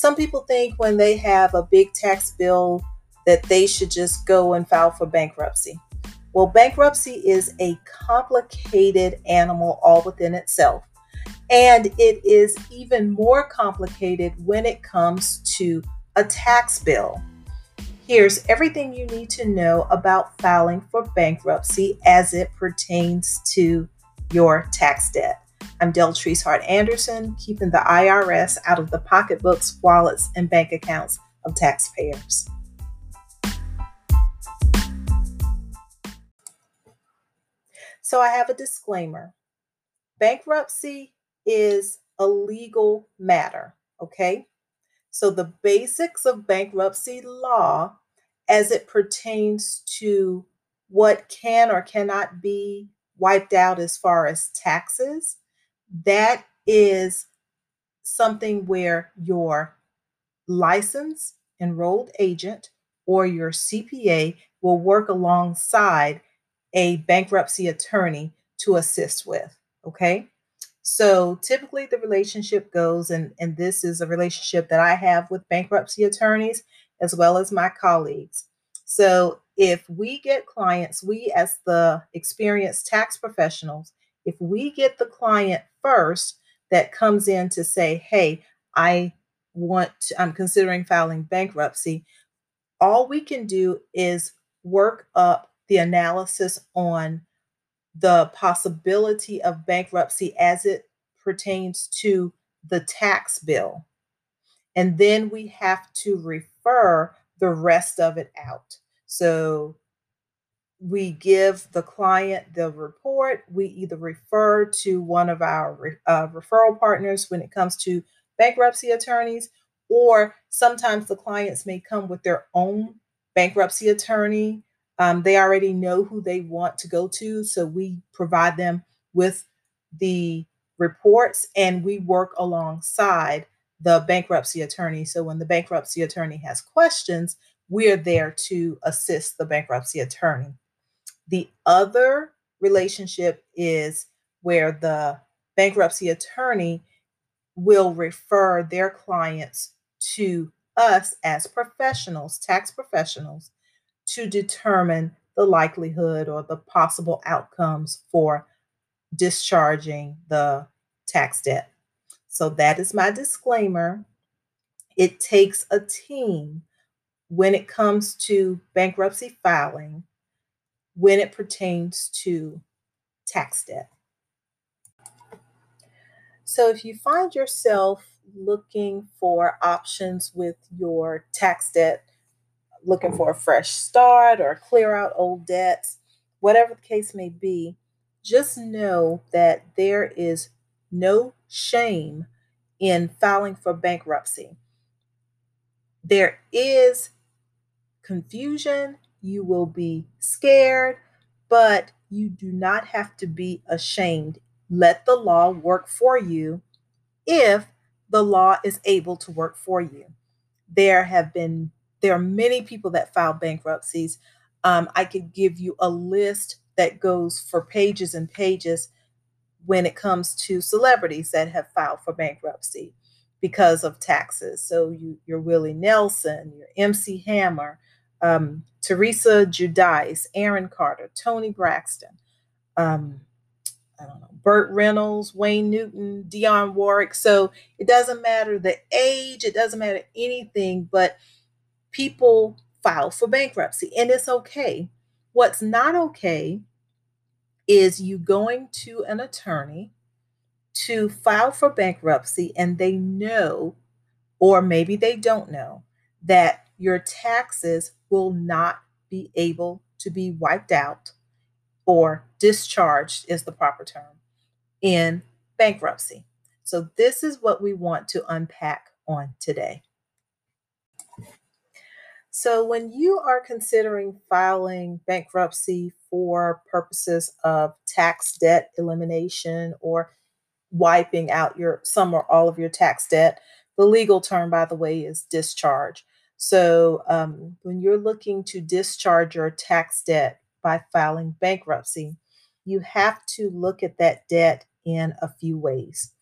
some people think when they have a big tax bill that they should just go and file for bankruptcy. Well, bankruptcy is a complicated animal all within itself. And it is even more complicated when it comes to a tax bill. Here's everything you need to know about filing for bankruptcy as it pertains to your tax debt. I'm Deltrice Hart Anderson, keeping the IRS out of the pocketbooks, wallets, and bank accounts of taxpayers. So I have a disclaimer. Bankruptcy is a legal matter, okay? So the basics of bankruptcy law as it pertains to what can or cannot be wiped out as far as taxes, that is something where your licensed enrolled agent or your CPA will work alongside a bankruptcy attorney to assist with. Okay. So typically the relationship goes, and, and this is a relationship that I have with bankruptcy attorneys as well as my colleagues. So if we get clients, we as the experienced tax professionals, if we get the client first that comes in to say, hey, I want, to, I'm considering filing bankruptcy, all we can do is work up the analysis on the possibility of bankruptcy as it pertains to the tax bill. And then we have to refer the rest of it out. So we give the client the report. We either refer to one of our uh, referral partners when it comes to bankruptcy attorneys, or sometimes the clients may come with their own bankruptcy attorney. Um, they already know who they want to go to, so we provide them with the reports and we work alongside the bankruptcy attorney. So when the bankruptcy attorney has questions, we're there to assist the bankruptcy attorney. The other relationship is where the bankruptcy attorney will refer their clients to us as professionals, tax professionals, to determine the likelihood or the possible outcomes for discharging the tax debt. So that is my disclaimer. It takes a team when it comes to bankruptcy filing when it pertains to tax debt. So, if you find yourself looking for options with your tax debt, looking for a fresh start or clear out old debts, whatever the case may be, just know that there is no shame in filing for bankruptcy. There is confusion you will be scared, but you do not have to be ashamed. Let the law work for you if the law is able to work for you. There have been there are many people that file bankruptcies. Um, I could give you a list that goes for pages and pages when it comes to celebrities that have filed for bankruptcy because of taxes. So you, your Willie Nelson, your MC Hammer, um, Teresa Giudice, Aaron Carter, Toni Braxton, um, I don't know, Burt Reynolds, Wayne Newton, Dionne Warwick. So it doesn't matter the age, it doesn't matter anything, but people file for bankruptcy and it's okay. What's not okay is you going to an attorney to file for bankruptcy and they know, or maybe they don't know, that your taxes will not be able to be wiped out or discharged, is the proper term, in bankruptcy. So, this is what we want to unpack on today. So, when you are considering filing bankruptcy for purposes of tax debt elimination or wiping out your some or all of your tax debt, the legal term, by the way, is discharge. So, um, when you're looking to discharge your tax debt by filing bankruptcy, you have to look at that debt in a few ways.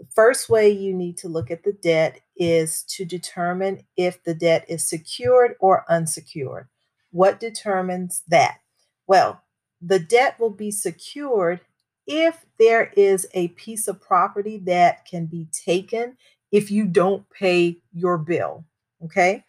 The first way you need to look at the debt is to determine if the debt is secured or unsecured. What determines that? Well, the debt will be secured if there is a piece of property that can be taken if you don't pay your bill, okay?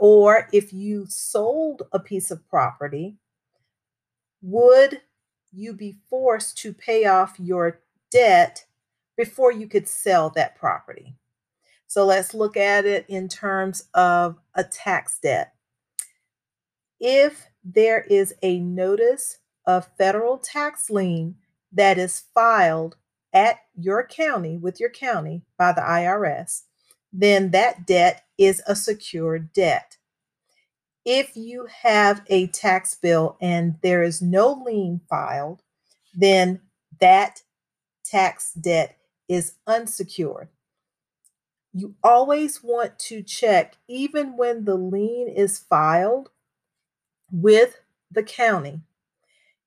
Or if you sold a piece of property, would you be forced to pay off your debt before you could sell that property? So let's look at it in terms of a tax debt. If there is a notice of federal tax lien that is filed at your county with your county by the IRS, then that debt is a secured debt. If you have a tax bill and there is no lien filed, then that tax debt is unsecured. You always want to check, even when the lien is filed with the county,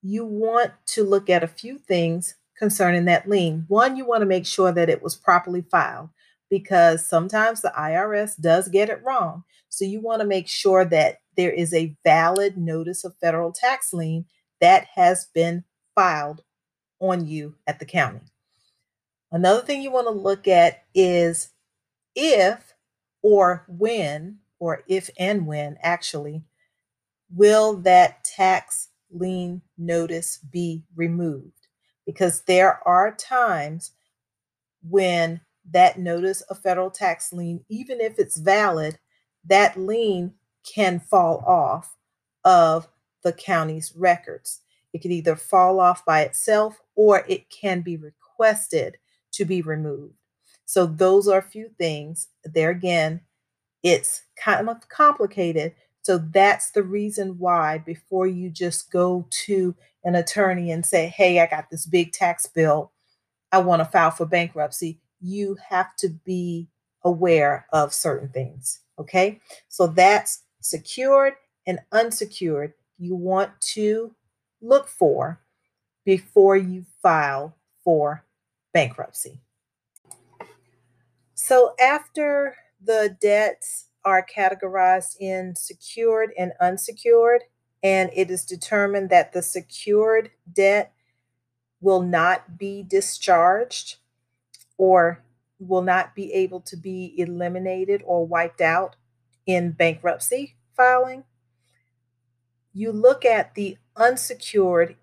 you want to look at a few things concerning that lien. One, you want to make sure that it was properly filed because sometimes the IRS does get it wrong. So you want to make sure that there is a valid notice of federal tax lien that has been filed on you at the county. Another thing you want to look at is if or when, or if and when actually, will that tax lien notice be removed? Because there are times when that notice of federal tax lien, even if it's valid, that lien can fall off of the county's records. It can either fall off by itself or it can be requested to be removed. So, those are a few things. There again, it's kind of complicated, so that's the reason why before you just go to an attorney and say, hey, I got this big tax bill, I want to file for bankruptcy, you have to be aware of certain things. Okay. So that's secured and unsecured. You want to look for before you file for bankruptcy. So after the debts are categorized in secured and unsecured, and it is determined that the secured debt will not be discharged or will not be able to be eliminated or wiped out in bankruptcy filing. You look at the unsecured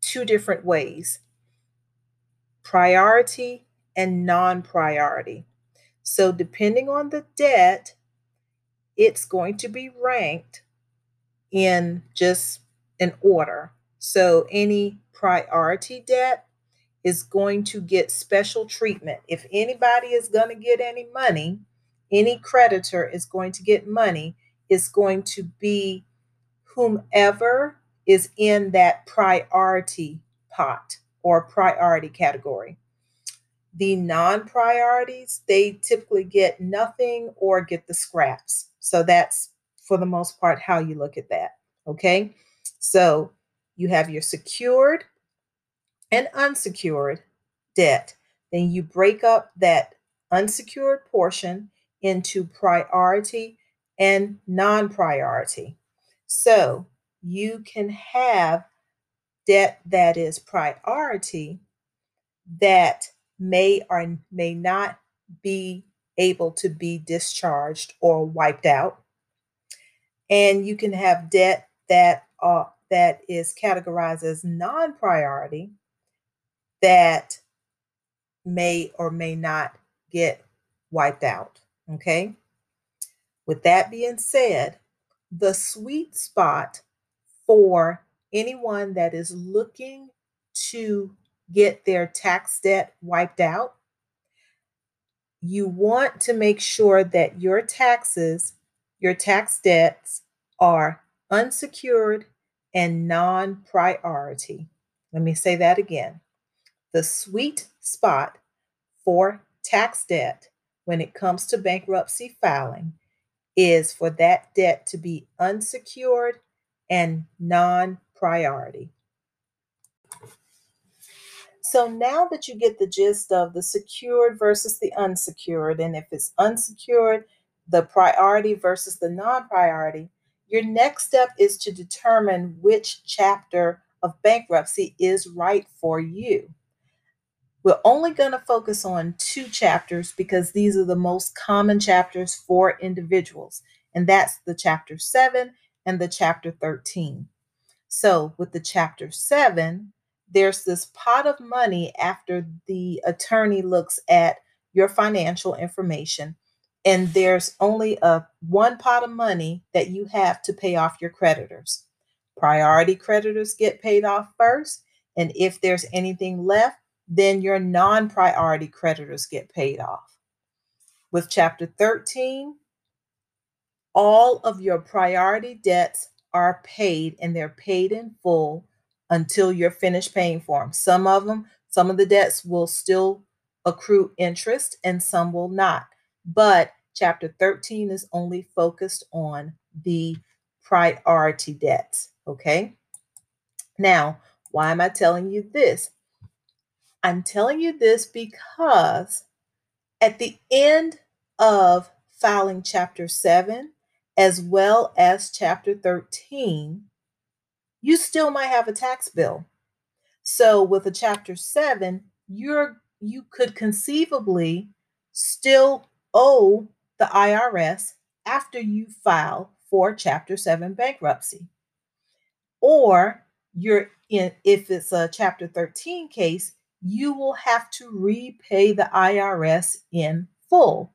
two different ways priority and non priority. So, depending on the debt, it's going to be ranked in just an order. So any priority debt is going to get special treatment. If anybody is going to get any money, any creditor is going to get money, it's going to be whomever is in that priority pot or priority category. The non priorities, they typically get nothing or get the scraps. So that's for the most part how you look at that. Okay. So you have your secured and unsecured debt. Then you break up that unsecured portion into priority and non priority. So you can have debt that is priority that may or may not be able to be discharged or wiped out. And you can have debt that uh, that is categorized as non-priority that may or may not get wiped out. Okay. With that being said, the sweet spot for anyone that is looking to get their tax debt wiped out you want to make sure that your taxes, your tax debts are unsecured and non priority. Let me say that again. The sweet spot for tax debt when it comes to bankruptcy filing is for that debt to be unsecured and non priority. So now that you get the gist of the secured versus the unsecured, and if it's unsecured, the priority versus the non priority, your next step is to determine which chapter of bankruptcy is right for you. We're only going to focus on two chapters because these are the most common chapters for individuals, and that's the chapter 7 and the chapter 13. So, with the chapter 7, there's this pot of money after the attorney looks at your financial information. And there's only a one pot of money that you have to pay off your creditors. Priority creditors get paid off first. And if there's anything left then your non-priority creditors get paid off with chapter 13 all of your priority debts are paid and they're paid in full until you're finished paying for them. Some of them, some of the debts will still accrue interest and some will not. But chapter 13 is only focused on the priority debts. Okay. Now, why am I telling you this? I'm telling you this because at the end of filing chapter 7, as well as chapter 13, you still might have a tax bill. So with a chapter 7, you're you could conceivably still owe the IRS after you file for chapter 7 bankruptcy. Or you're in if it's a chapter 13 case, you will have to repay the IRS in full.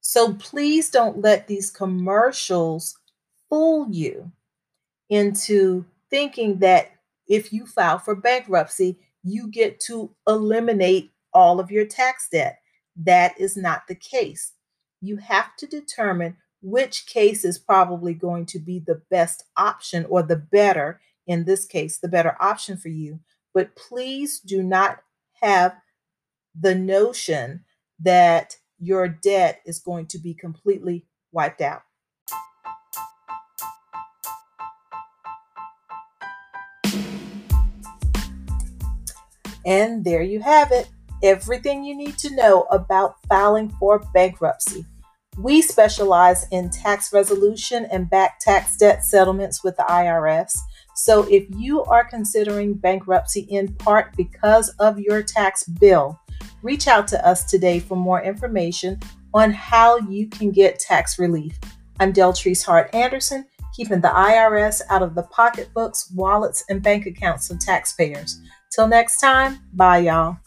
So please don't let these commercials fool you into thinking that if you file for bankruptcy, you get to eliminate all of your tax debt. That is not the case. You have to determine which case is probably going to be the best option or the better, in this case, the better option for you. But please do not have the notion that your debt is going to be completely wiped out. And there you have it everything you need to know about filing for bankruptcy. We specialize in tax resolution and back tax debt settlements with the IRS. So if you are considering bankruptcy in part because of your tax bill, reach out to us today for more information on how you can get tax relief. I'm Deltrice Hart Anderson, keeping the IRS out of the pocketbooks, wallets, and bank accounts of taxpayers. Till next time, bye, y'all.